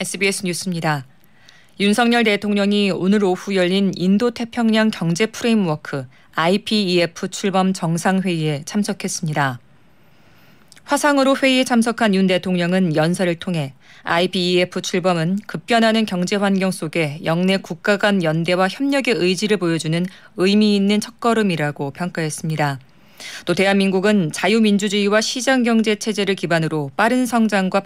SBS 뉴스입니다. 윤석열 대통령이 오늘 오후 열린 인도 태평양 경제 프레임워크 IPEF 출범 정상회의에 참석했습니다. 화상으로 회의에 참석한 윤 대통령은 연설을 통해 IPEF 출범은 급변하는 경제 환경 속에 영내 국가 간 연대와 협력의 의지를 보여주는 의미 있는 첫걸음이라고 평가했습니다. 또 대한민국은 자유민주주의와 시장경제 체제를 기반으로 빠른 성장과 발